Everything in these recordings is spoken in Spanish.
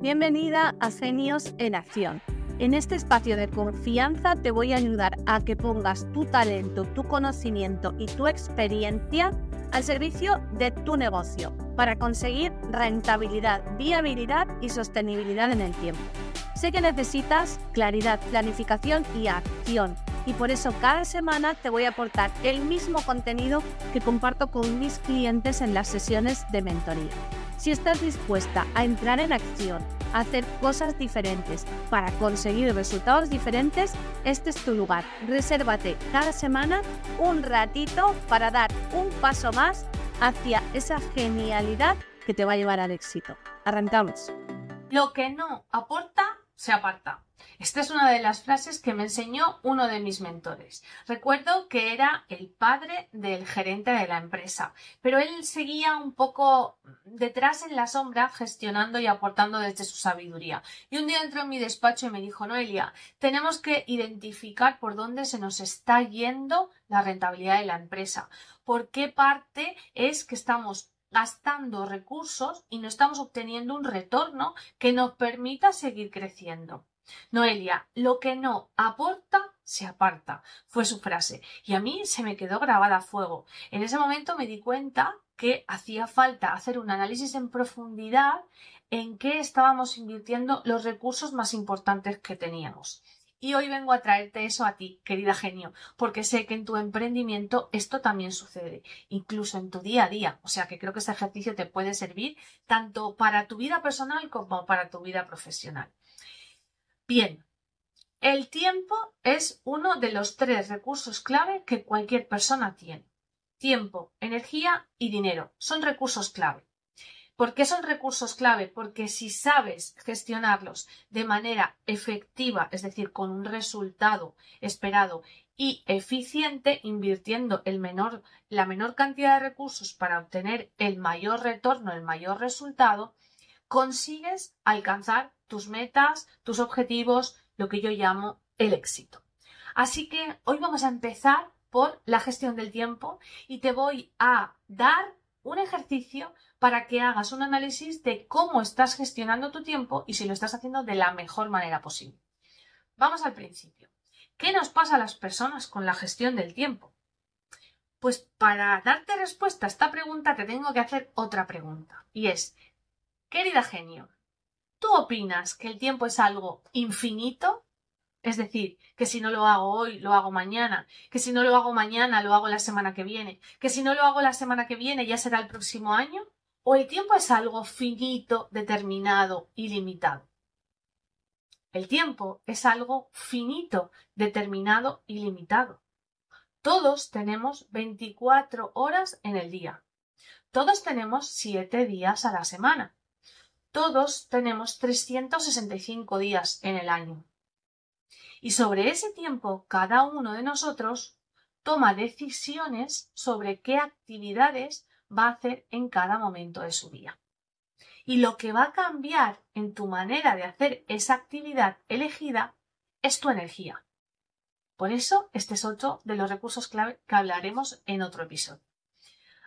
Bienvenida a Genios en Acción. En este espacio de confianza te voy a ayudar a que pongas tu talento, tu conocimiento y tu experiencia al servicio de tu negocio para conseguir rentabilidad, viabilidad y sostenibilidad en el tiempo. Sé que necesitas claridad, planificación y acción y por eso cada semana te voy a aportar el mismo contenido que comparto con mis clientes en las sesiones de mentoría. Si estás dispuesta a entrar en acción, a hacer cosas diferentes para conseguir resultados diferentes, este es tu lugar. Resérvate cada semana un ratito para dar un paso más hacia esa genialidad que te va a llevar al éxito. Arrancamos. Lo que no aporta, se aparta. Esta es una de las frases que me enseñó uno de mis mentores. Recuerdo que era el padre del gerente de la empresa, pero él seguía un poco detrás en la sombra gestionando y aportando desde su sabiduría. Y un día entró en mi despacho y me dijo, Noelia, tenemos que identificar por dónde se nos está yendo la rentabilidad de la empresa. ¿Por qué parte es que estamos gastando recursos y no estamos obteniendo un retorno que nos permita seguir creciendo? Noelia, lo que no aporta se aparta, fue su frase, y a mí se me quedó grabada a fuego. En ese momento me di cuenta que hacía falta hacer un análisis en profundidad en qué estábamos invirtiendo los recursos más importantes que teníamos. Y hoy vengo a traerte eso a ti, querida genio, porque sé que en tu emprendimiento esto también sucede, incluso en tu día a día. O sea que creo que este ejercicio te puede servir tanto para tu vida personal como para tu vida profesional. Bien, el tiempo es uno de los tres recursos clave que cualquier persona tiene. Tiempo, energía y dinero son recursos clave. ¿Por qué son recursos clave? Porque si sabes gestionarlos de manera efectiva, es decir, con un resultado esperado y eficiente, invirtiendo la menor cantidad de recursos para obtener el mayor retorno, el mayor resultado, consigues alcanzar tus metas, tus objetivos, lo que yo llamo el éxito. Así que hoy vamos a empezar por la gestión del tiempo y te voy a dar un ejercicio para que hagas un análisis de cómo estás gestionando tu tiempo y si lo estás haciendo de la mejor manera posible. Vamos al principio. ¿Qué nos pasa a las personas con la gestión del tiempo? Pues para darte respuesta a esta pregunta te tengo que hacer otra pregunta y es, Querida genio, ¿tú opinas que el tiempo es algo infinito? Es decir, que si no lo hago hoy, lo hago mañana, que si no lo hago mañana, lo hago la semana que viene, que si no lo hago la semana que viene, ya será el próximo año? ¿O el tiempo es algo finito, determinado y limitado? El tiempo es algo finito, determinado y limitado. Todos tenemos 24 horas en el día. Todos tenemos 7 días a la semana. Todos tenemos 365 días en el año. Y sobre ese tiempo, cada uno de nosotros toma decisiones sobre qué actividades va a hacer en cada momento de su día. Y lo que va a cambiar en tu manera de hacer esa actividad elegida es tu energía. Por eso, este es otro de los recursos clave que hablaremos en otro episodio.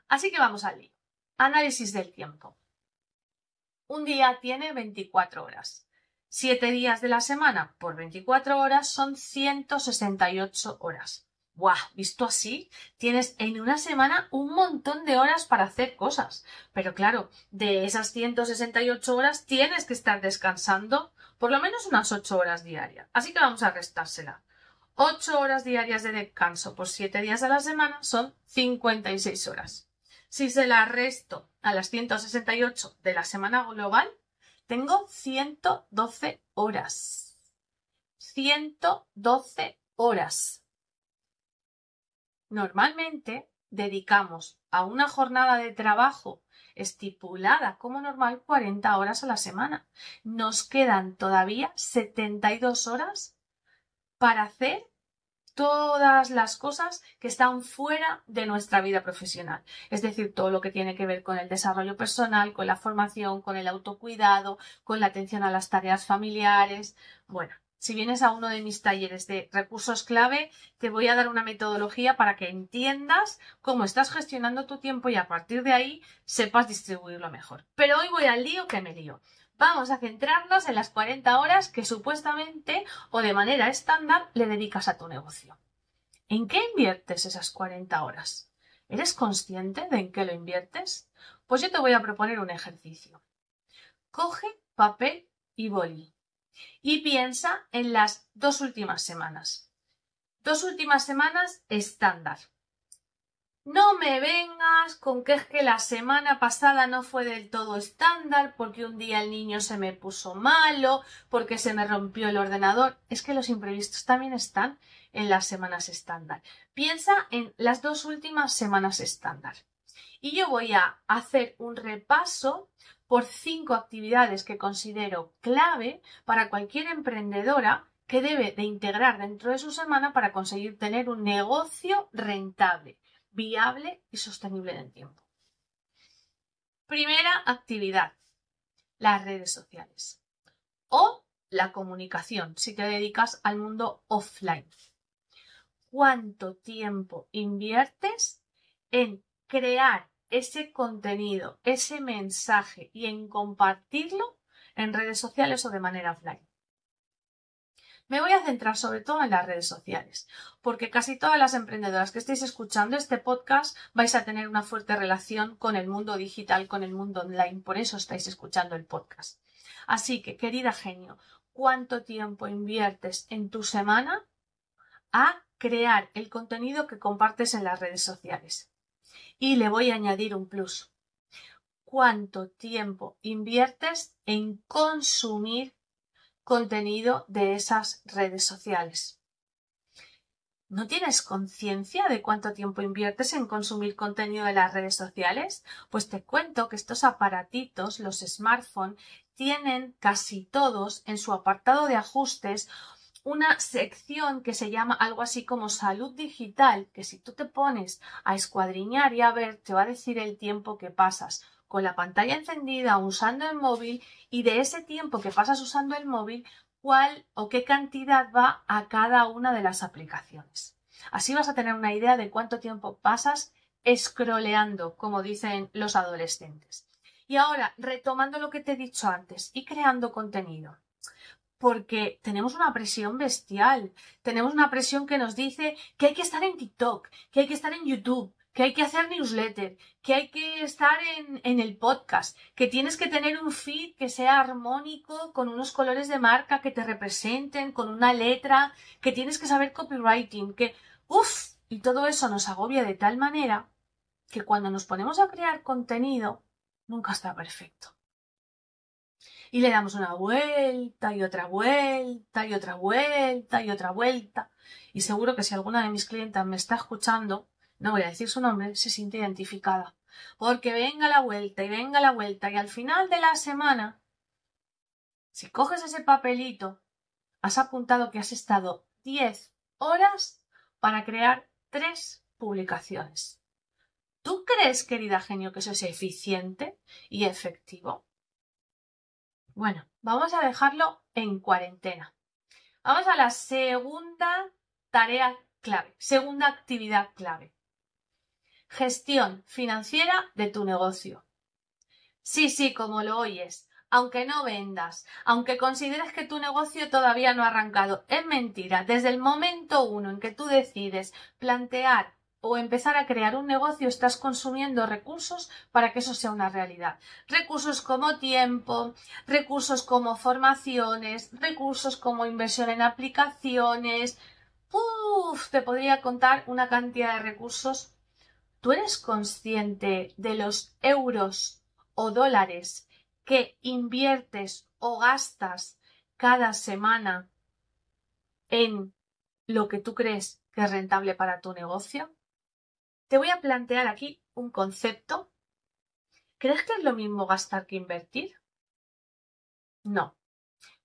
Así que vamos al lío. Análisis del tiempo. Un día tiene 24 horas. Siete días de la semana por 24 horas son 168 horas. ¡Buah! Visto así, tienes en una semana un montón de horas para hacer cosas. Pero claro, de esas 168 horas tienes que estar descansando por lo menos unas 8 horas diarias. Así que vamos a restársela. 8 horas diarias de descanso por 7 días a la semana son 56 horas. Si se la resto a las 168 de la semana global, tengo 112 horas. 112 horas. Normalmente dedicamos a una jornada de trabajo estipulada como normal 40 horas a la semana. Nos quedan todavía 72 horas para hacer todas las cosas que están fuera de nuestra vida profesional. Es decir, todo lo que tiene que ver con el desarrollo personal, con la formación, con el autocuidado, con la atención a las tareas familiares. Bueno, si vienes a uno de mis talleres de recursos clave, te voy a dar una metodología para que entiendas cómo estás gestionando tu tiempo y a partir de ahí sepas distribuirlo mejor. Pero hoy voy al lío que me lío. Vamos a centrarnos en las 40 horas que supuestamente o de manera estándar le dedicas a tu negocio. ¿En qué inviertes esas 40 horas? ¿Eres consciente de en qué lo inviertes? Pues yo te voy a proponer un ejercicio. Coge papel y boli y piensa en las dos últimas semanas. Dos últimas semanas estándar. No me vengas con que es que la semana pasada no fue del todo estándar, porque un día el niño se me puso malo, porque se me rompió el ordenador. Es que los imprevistos también están en las semanas estándar. Piensa en las dos últimas semanas estándar. Y yo voy a hacer un repaso por cinco actividades que considero clave para cualquier emprendedora que debe de integrar dentro de su semana para conseguir tener un negocio rentable, viable y sostenible en el tiempo. Primera actividad, las redes sociales o la comunicación si te dedicas al mundo offline cuánto tiempo inviertes en crear ese contenido, ese mensaje y en compartirlo en redes sociales o de manera offline. Me voy a centrar sobre todo en las redes sociales, porque casi todas las emprendedoras que estéis escuchando este podcast vais a tener una fuerte relación con el mundo digital, con el mundo online, por eso estáis escuchando el podcast. Así que, querida genio, ¿cuánto tiempo inviertes en tu semana a crear el contenido que compartes en las redes sociales. Y le voy a añadir un plus. ¿Cuánto tiempo inviertes en consumir contenido de esas redes sociales? ¿No tienes conciencia de cuánto tiempo inviertes en consumir contenido de las redes sociales? Pues te cuento que estos aparatitos, los smartphones, tienen casi todos en su apartado de ajustes una sección que se llama algo así como salud digital, que si tú te pones a escuadriñar y a ver, te va a decir el tiempo que pasas con la pantalla encendida usando el móvil y de ese tiempo que pasas usando el móvil, cuál o qué cantidad va a cada una de las aplicaciones. Así vas a tener una idea de cuánto tiempo pasas scrolleando, como dicen los adolescentes. Y ahora, retomando lo que te he dicho antes y creando contenido porque tenemos una presión bestial. Tenemos una presión que nos dice que hay que estar en TikTok, que hay que estar en YouTube, que hay que hacer newsletter, que hay que estar en, en, el podcast, que tienes que tener un feed que sea armónico, con unos colores de marca que te representen, con una letra, que tienes que saber copywriting, que uff, y todo eso nos agobia de tal manera que cuando nos ponemos a crear contenido, nunca está perfecto y le damos una vuelta y otra vuelta y otra vuelta y otra vuelta. Y seguro que si alguna de mis clientas me está escuchando, no voy a decir su nombre, se siente identificada. Porque venga la vuelta y venga la vuelta y al final de la semana, si coges ese papelito, has apuntado que has estado 10 horas para crear tres publicaciones. ¿Tú crees, querida genio, que eso es eficiente y efectivo? Bueno, vamos a dejarlo en cuarentena. Vamos a la segunda tarea clave, segunda actividad clave. Gestión financiera de tu negocio. Sí, sí, como lo oyes, aunque no vendas, aunque consideres que tu negocio todavía no ha arrancado, es mentira. Desde el momento uno en que tú decides plantear o empezar a crear un negocio estás consumiendo recursos para que eso sea una realidad. Recursos como tiempo, recursos como formaciones, recursos como inversión en aplicaciones. Uf, te podría contar una cantidad de recursos. ¿Tú eres consciente de los euros o dólares que inviertes o gastas cada semana en lo que tú crees que es rentable para tu negocio? Te voy a plantear aquí un concepto. ¿Crees que es lo mismo gastar que invertir? No.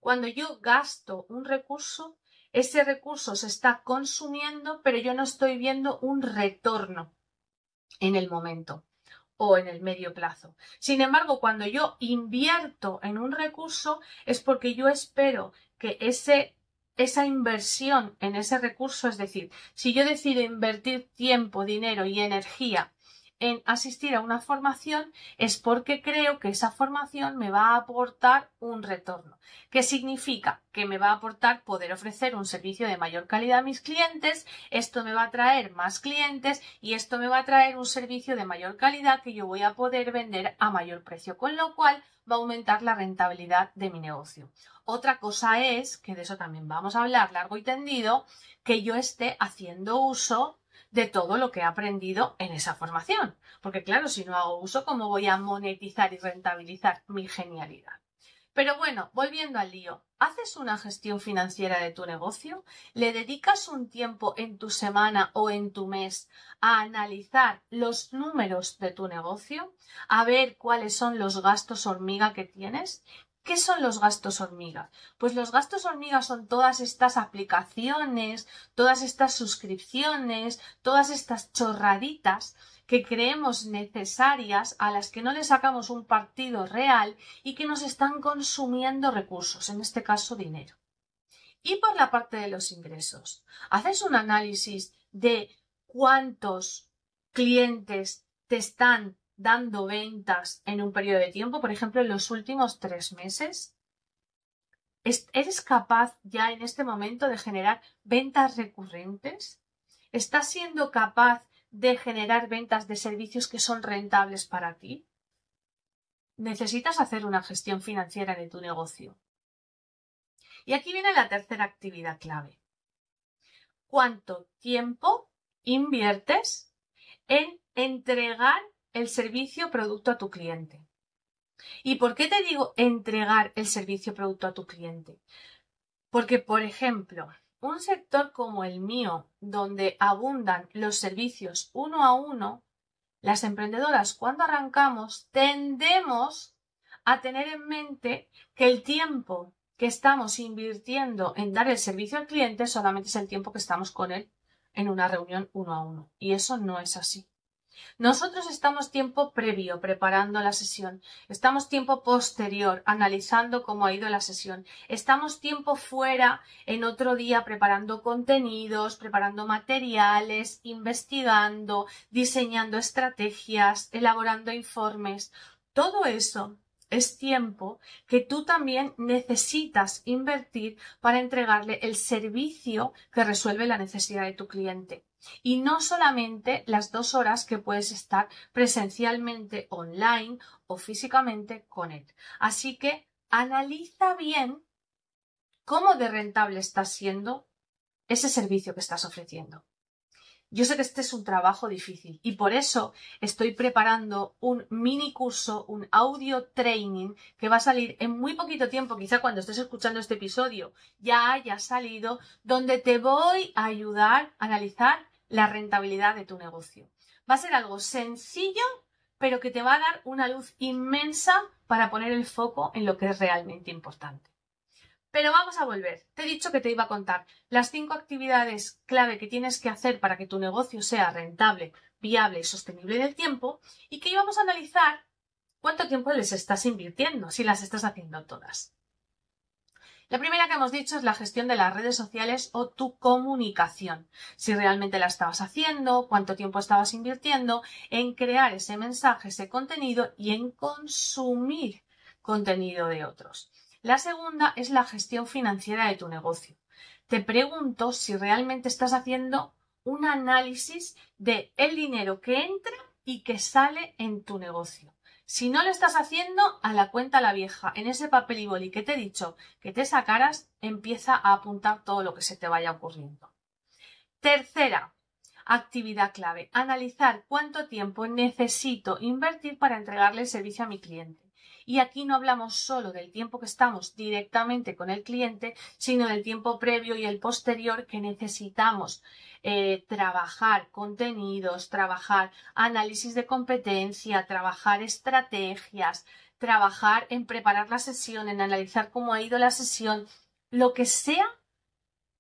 Cuando yo gasto un recurso, ese recurso se está consumiendo, pero yo no estoy viendo un retorno en el momento o en el medio plazo. Sin embargo, cuando yo invierto en un recurso es porque yo espero que ese esa inversión en ese recurso, es decir, si yo decido invertir tiempo, dinero y energía en asistir a una formación es porque creo que esa formación me va a aportar un retorno. ¿Qué significa? Que me va a aportar poder ofrecer un servicio de mayor calidad a mis clientes, esto me va a traer más clientes y esto me va a traer un servicio de mayor calidad que yo voy a poder vender a mayor precio, con lo cual va a aumentar la rentabilidad de mi negocio. Otra cosa es, que de eso también vamos a hablar largo y tendido, que yo esté haciendo uso de todo lo que he aprendido en esa formación. Porque claro, si no hago uso, ¿cómo voy a monetizar y rentabilizar mi genialidad? Pero bueno, volviendo al lío, ¿haces una gestión financiera de tu negocio? ¿Le dedicas un tiempo en tu semana o en tu mes a analizar los números de tu negocio? ¿A ver cuáles son los gastos hormiga que tienes? ¿Qué son los gastos hormiga? Pues los gastos hormiga son todas estas aplicaciones, todas estas suscripciones, todas estas chorraditas que creemos necesarias a las que no le sacamos un partido real y que nos están consumiendo recursos, en este caso dinero. Y por la parte de los ingresos, haces un análisis de cuántos clientes te están dando ventas en un periodo de tiempo, por ejemplo, en los últimos tres meses? ¿Eres capaz ya en este momento de generar ventas recurrentes? ¿Estás siendo capaz de generar ventas de servicios que son rentables para ti? Necesitas hacer una gestión financiera de tu negocio. Y aquí viene la tercera actividad clave. ¿Cuánto tiempo inviertes en entregar el servicio producto a tu cliente. ¿Y por qué te digo entregar el servicio producto a tu cliente? Porque, por ejemplo, un sector como el mío, donde abundan los servicios uno a uno, las emprendedoras cuando arrancamos tendemos a tener en mente que el tiempo que estamos invirtiendo en dar el servicio al cliente solamente es el tiempo que estamos con él en una reunión uno a uno. Y eso no es así. Nosotros estamos tiempo previo preparando la sesión, estamos tiempo posterior analizando cómo ha ido la sesión, estamos tiempo fuera en otro día preparando contenidos, preparando materiales, investigando, diseñando estrategias, elaborando informes. Todo eso es tiempo que tú también necesitas invertir para entregarle el servicio que resuelve la necesidad de tu cliente y no solamente las dos horas que puedes estar presencialmente online o físicamente con él. Así que analiza bien cómo de rentable está siendo ese servicio que estás ofreciendo. Yo sé que este es un trabajo difícil y por eso estoy preparando un mini curso, un audio training que va a salir en muy poquito tiempo, quizá cuando estés escuchando este episodio ya haya salido, donde te voy a ayudar a analizar la rentabilidad de tu negocio. Va a ser algo sencillo, pero que te va a dar una luz inmensa para poner el foco en lo que es realmente importante. Pero vamos a volver. Te he dicho que te iba a contar las cinco actividades clave que tienes que hacer para que tu negocio sea rentable, viable y sostenible en el tiempo y que íbamos a analizar cuánto tiempo les estás invirtiendo, si las estás haciendo todas. La primera que hemos dicho es la gestión de las redes sociales o tu comunicación. Si realmente la estabas haciendo, cuánto tiempo estabas invirtiendo en crear ese mensaje, ese contenido y en consumir contenido de otros. La segunda es la gestión financiera de tu negocio. Te pregunto si realmente estás haciendo un análisis de el dinero que entra y que sale en tu negocio. Si no lo estás haciendo, a la cuenta la vieja, en ese papel y boli que te he dicho que te sacaras, empieza a apuntar todo lo que se te vaya ocurriendo. Tercera actividad clave, analizar cuánto tiempo necesito invertir para entregarle el servicio a mi cliente. Y aquí no hablamos solo del tiempo que estamos directamente con el cliente, sino del tiempo previo y el posterior que necesitamos eh, trabajar contenidos, trabajar análisis de competencia, trabajar estrategias, trabajar en preparar la sesión, en analizar cómo ha ido la sesión, lo que sea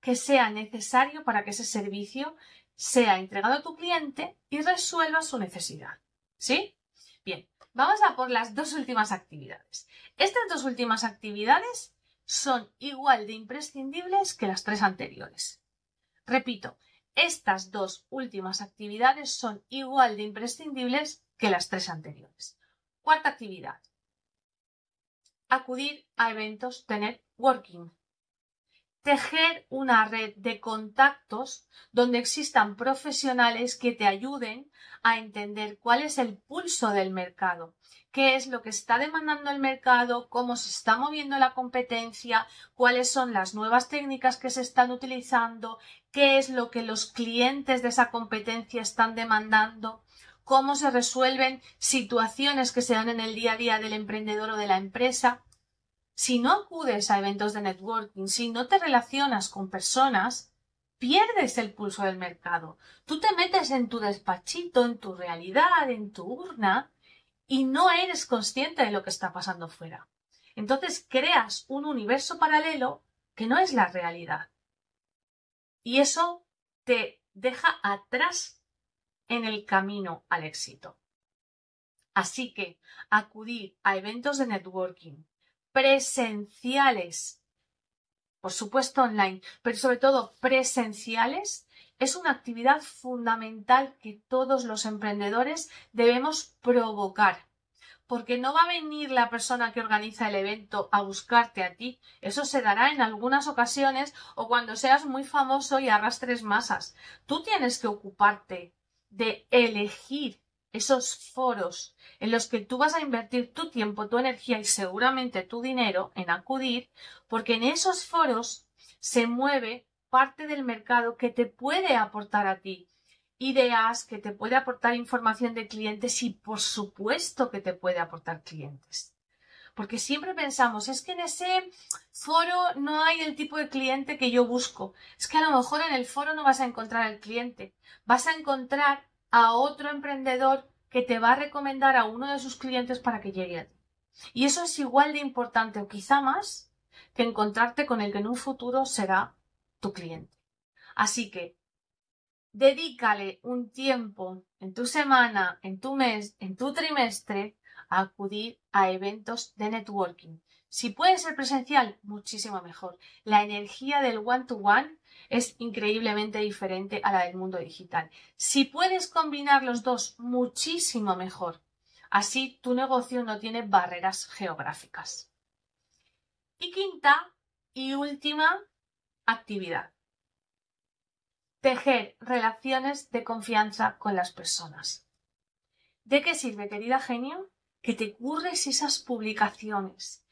que sea necesario para que ese servicio sea entregado a tu cliente y resuelva su necesidad. ¿Sí? Bien, Vamos a por las dos últimas actividades. Estas dos últimas actividades son igual de imprescindibles que las tres anteriores. Repito, estas dos últimas actividades son igual de imprescindibles que las tres anteriores. Cuarta actividad. Acudir a eventos de networking tejer una red de contactos donde existan profesionales que te ayuden a entender cuál es el pulso del mercado, qué es lo que está demandando el mercado, cómo se está moviendo la competencia, cuáles son las nuevas técnicas que se están utilizando, qué es lo que los clientes de esa competencia están demandando, cómo se resuelven situaciones que se dan en el día a día del emprendedor o de la empresa. Si no acudes a eventos de networking, si no te relacionas con personas, pierdes el pulso del mercado. Tú te metes en tu despachito, en tu realidad, en tu urna, y no eres consciente de lo que está pasando fuera. Entonces creas un universo paralelo que no es la realidad. Y eso te deja atrás en el camino al éxito. Así que acudir a eventos de networking, presenciales, por supuesto online, pero sobre todo presenciales, es una actividad fundamental que todos los emprendedores debemos provocar. Porque no va a venir la persona que organiza el evento a buscarte a ti. Eso se dará en algunas ocasiones o cuando seas muy famoso y arrastres masas. Tú tienes que ocuparte de elegir esos foros en los que tú vas a invertir tu tiempo, tu energía y seguramente tu dinero en acudir, porque en esos foros se mueve parte del mercado que te puede aportar a ti ideas, que te puede aportar información de clientes y por supuesto que te puede aportar clientes. Porque siempre pensamos, es que en ese foro no hay el tipo de cliente que yo busco. Es que a lo mejor en el foro no vas a encontrar el cliente. Vas a encontrar a otro emprendedor que te va a recomendar a uno de sus clientes para que llegue a ti. Y eso es igual de importante o quizá más que encontrarte con el que en un futuro será tu cliente. Así que dedícale un tiempo en tu semana, en tu mes, en tu trimestre a acudir a eventos de networking. Si puede ser presencial, muchísimo mejor. La energía del one-to-one es increíblemente diferente a la del mundo digital. Si puedes combinar los dos, muchísimo mejor. Así tu negocio no tiene barreras geográficas. Y quinta y última actividad. Tejer relaciones de confianza con las personas. ¿De qué sirve, querida genio? Que te curres esas publicaciones,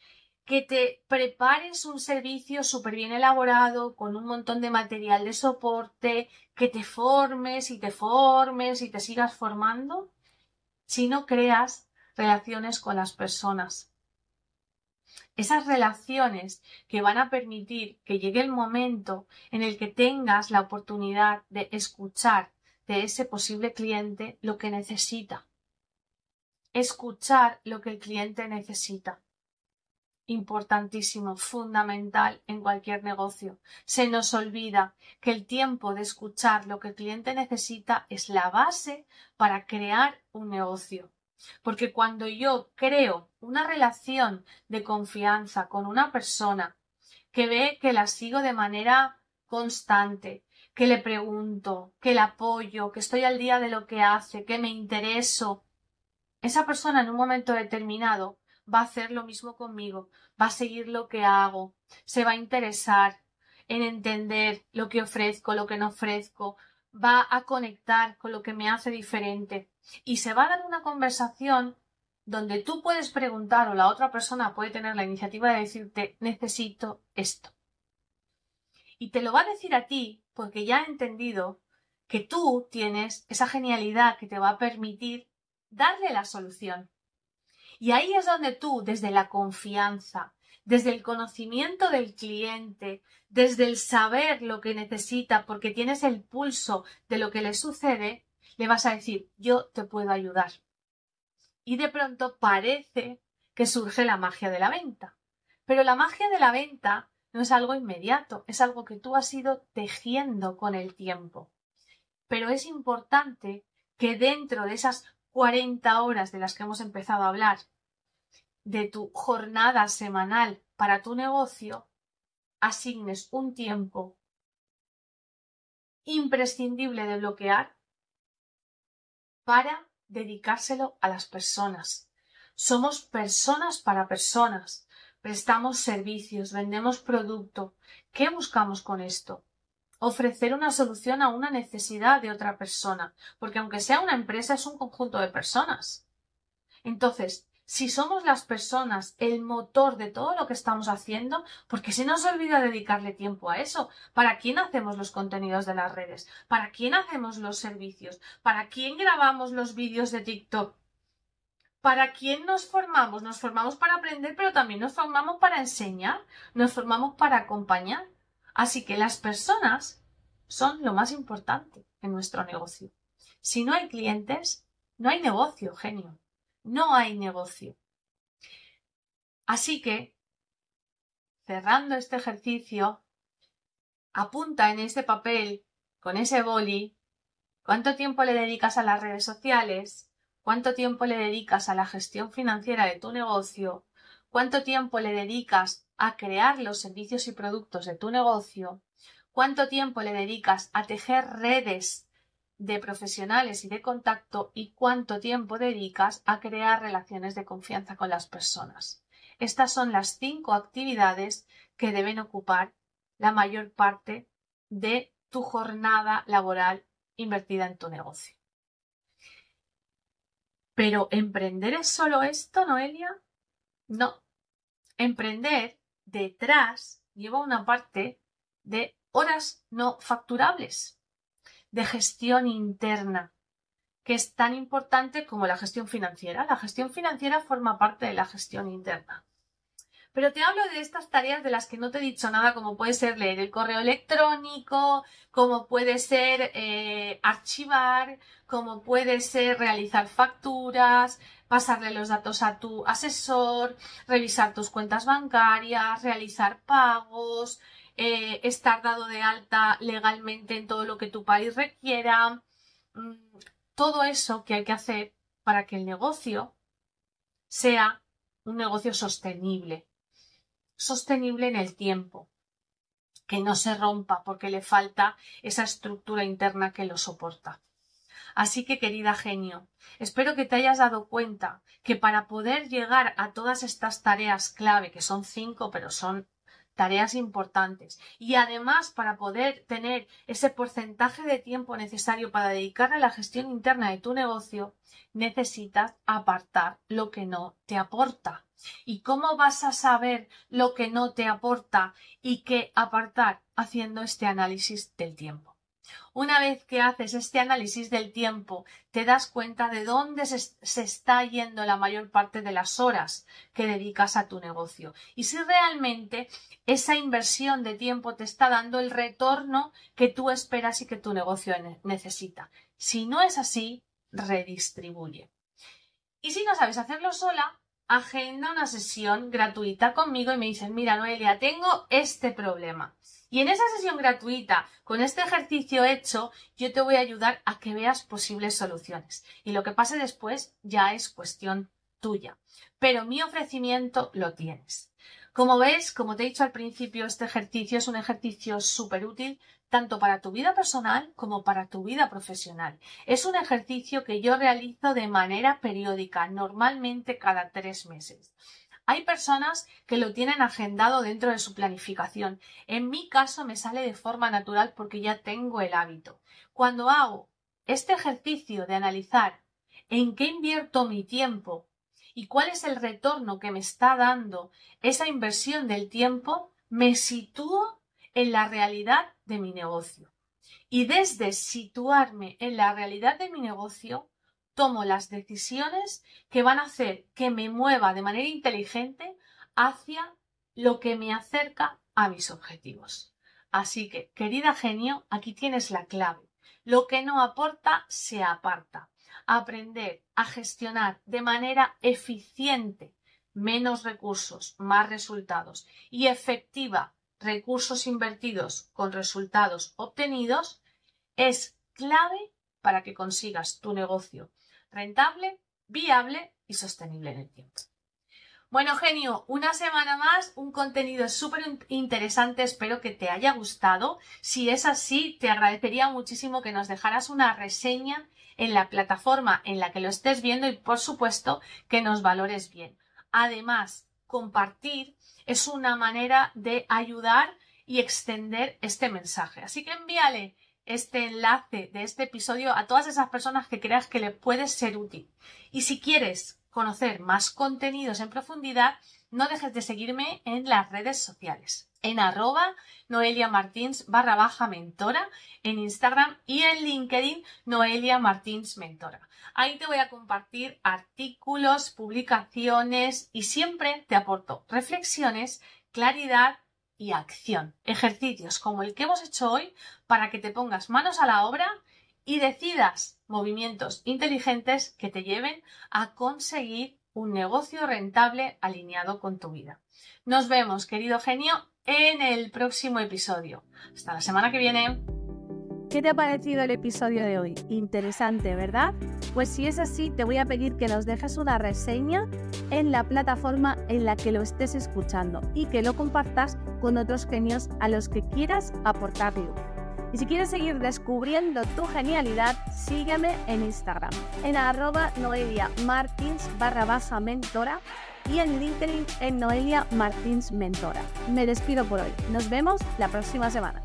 que te prepares un servicio súper bien elaborado, con un montón de material de soporte, que te formes y te formes y te sigas formando, si no creas relaciones con las personas. Esas relaciones que van a permitir que llegue el momento en el que tengas la oportunidad de escuchar de ese posible cliente lo que necesita. Escuchar lo que el cliente necesita importantísimo, fundamental en cualquier negocio. Se nos olvida que el tiempo de escuchar lo que el cliente necesita es la base para crear un negocio. Porque cuando yo creo una relación de confianza con una persona que ve que la sigo de manera constante, que le pregunto, que la apoyo, que estoy al día de lo que hace, que me intereso, esa persona en un momento determinado va a hacer lo mismo conmigo, va a seguir lo que hago, se va a interesar en entender lo que ofrezco, lo que no ofrezco, va a conectar con lo que me hace diferente y se va a dar una conversación donde tú puedes preguntar o la otra persona puede tener la iniciativa de decirte necesito esto. Y te lo va a decir a ti porque ya ha entendido que tú tienes esa genialidad que te va a permitir darle la solución. Y ahí es donde tú, desde la confianza, desde el conocimiento del cliente, desde el saber lo que necesita, porque tienes el pulso de lo que le sucede, le vas a decir, yo te puedo ayudar. Y de pronto parece que surge la magia de la venta. Pero la magia de la venta no es algo inmediato, es algo que tú has ido tejiendo con el tiempo. Pero es importante que dentro de esas 40 horas de las que hemos empezado a hablar, de tu jornada semanal para tu negocio asignes un tiempo imprescindible de bloquear para dedicárselo a las personas. Somos personas para personas. Prestamos servicios, vendemos producto. ¿Qué buscamos con esto? Ofrecer una solución a una necesidad de otra persona, porque aunque sea una empresa es un conjunto de personas. Entonces, si somos las personas el motor de todo lo que estamos haciendo, porque se nos olvida dedicarle tiempo a eso. ¿Para quién hacemos los contenidos de las redes? ¿Para quién hacemos los servicios? ¿Para quién grabamos los vídeos de TikTok? ¿Para quién nos formamos? Nos formamos para aprender, pero también nos formamos para enseñar, nos formamos para acompañar. Así que las personas son lo más importante en nuestro negocio. Si no hay clientes, no hay negocio, genio no hay negocio. Así que, cerrando este ejercicio, apunta en este papel, con ese boli, cuánto tiempo le dedicas a las redes sociales, cuánto tiempo le dedicas a la gestión financiera de tu negocio, cuánto tiempo le dedicas a crear los servicios y productos de tu negocio, cuánto tiempo le dedicas a tejer redes de profesionales y de contacto y cuánto tiempo dedicas a crear relaciones de confianza con las personas. Estas son las cinco actividades que deben ocupar la mayor parte de tu jornada laboral invertida en tu negocio. Pero ¿emprender es solo esto, Noelia? No. Emprender detrás lleva una parte de horas no facturables de gestión interna, que es tan importante como la gestión financiera. La gestión financiera forma parte de la gestión interna. Pero te hablo de estas tareas de las que no te he dicho nada, como puede ser leer el correo electrónico, como puede ser eh, archivar, como puede ser realizar facturas, pasarle los datos a tu asesor, revisar tus cuentas bancarias, realizar pagos, eh, estar dado de alta legalmente en todo lo que tu país requiera, mm, todo eso que hay que hacer para que el negocio sea un negocio sostenible, sostenible en el tiempo, que no se rompa porque le falta esa estructura interna que lo soporta. Así que, querida genio, espero que te hayas dado cuenta que para poder llegar a todas estas tareas clave, que son cinco, pero son tareas importantes. Y además, para poder tener ese porcentaje de tiempo necesario para dedicar a la gestión interna de tu negocio, necesitas apartar lo que no te aporta. ¿Y cómo vas a saber lo que no te aporta y qué apartar haciendo este análisis del tiempo? Una vez que haces este análisis del tiempo, te das cuenta de dónde se, está yendo la mayor parte de las horas que dedicas a tu negocio y si realmente esa inversión de tiempo te está dando el retorno que tú esperas y que tu negocio necesita. Si no es así, redistribuye. Y si no sabes hacerlo sola, agenda una sesión gratuita conmigo y me dices, mira Noelia, tengo este problema. Y en esa sesión gratuita, con este ejercicio hecho, yo te voy a ayudar a que veas posibles soluciones. Y lo que pase después ya es cuestión tuya. Pero mi ofrecimiento lo tienes. Como ves, como te he dicho al principio, este ejercicio es un ejercicio súper útil tanto para tu vida personal como para tu vida profesional. Es un ejercicio que yo realizo de manera periódica, normalmente cada tres meses. Hay personas que lo tienen agendado dentro de su planificación. En mi caso me sale de forma natural porque ya tengo el hábito. Cuando hago este ejercicio de analizar en qué invierto mi tiempo y cuál es el retorno que me está dando esa inversión del tiempo, me sitúo en la realidad de mi negocio. Y desde situarme en la realidad de mi negocio, tomo las decisiones que van a hacer que me mueva de manera inteligente hacia lo que me acerca a mis objetivos. Así que, querida genio, aquí tienes la clave. Lo que no aporta, se aparta. Aprender a gestionar de manera eficiente menos recursos, más resultados y efectiva recursos invertidos con resultados obtenidos es clave para que consigas tu negocio rentable, viable y sostenible en el tiempo. Bueno, genio, una semana más, un contenido súper interesante, espero que te haya gustado. Si es así, te agradecería muchísimo que nos dejaras una reseña en la plataforma en la que lo estés viendo y, por supuesto, que nos valores bien. Además, compartir es una manera de ayudar y extender este mensaje. Así que envíale este enlace de este episodio a todas esas personas que creas que le puede ser útil. Y si quieres conocer más contenidos en profundidad, no dejes de seguirme en las redes sociales. En arroba Noelia Martins barra baja mentora en Instagram y en LinkedIn Noelia Martins Mentora. Ahí te voy a compartir artículos, publicaciones y siempre te aporto reflexiones, claridad y acción. Ejercicios como el que hemos hecho hoy para que te pongas manos a la obra y decidas movimientos inteligentes que te lleven a conseguir un negocio rentable alineado con tu vida. Nos vemos, querido genio, en el próximo episodio. Hasta la semana que viene. ¿Qué te ha parecido el episodio de hoy? Interesante, ¿verdad? Pues si es así, te voy a pedir que nos dejes una reseña en la plataforma en la que lo estés escuchando y que lo compartas con otros genios a los que quieras aportar. Y si quieres seguir descubriendo tu genialidad, sígueme en Instagram, en arroba Noelia Martins barra mentora y en LinkedIn en Noelia Martins Mentora. Me despido por hoy. Nos vemos la próxima semana.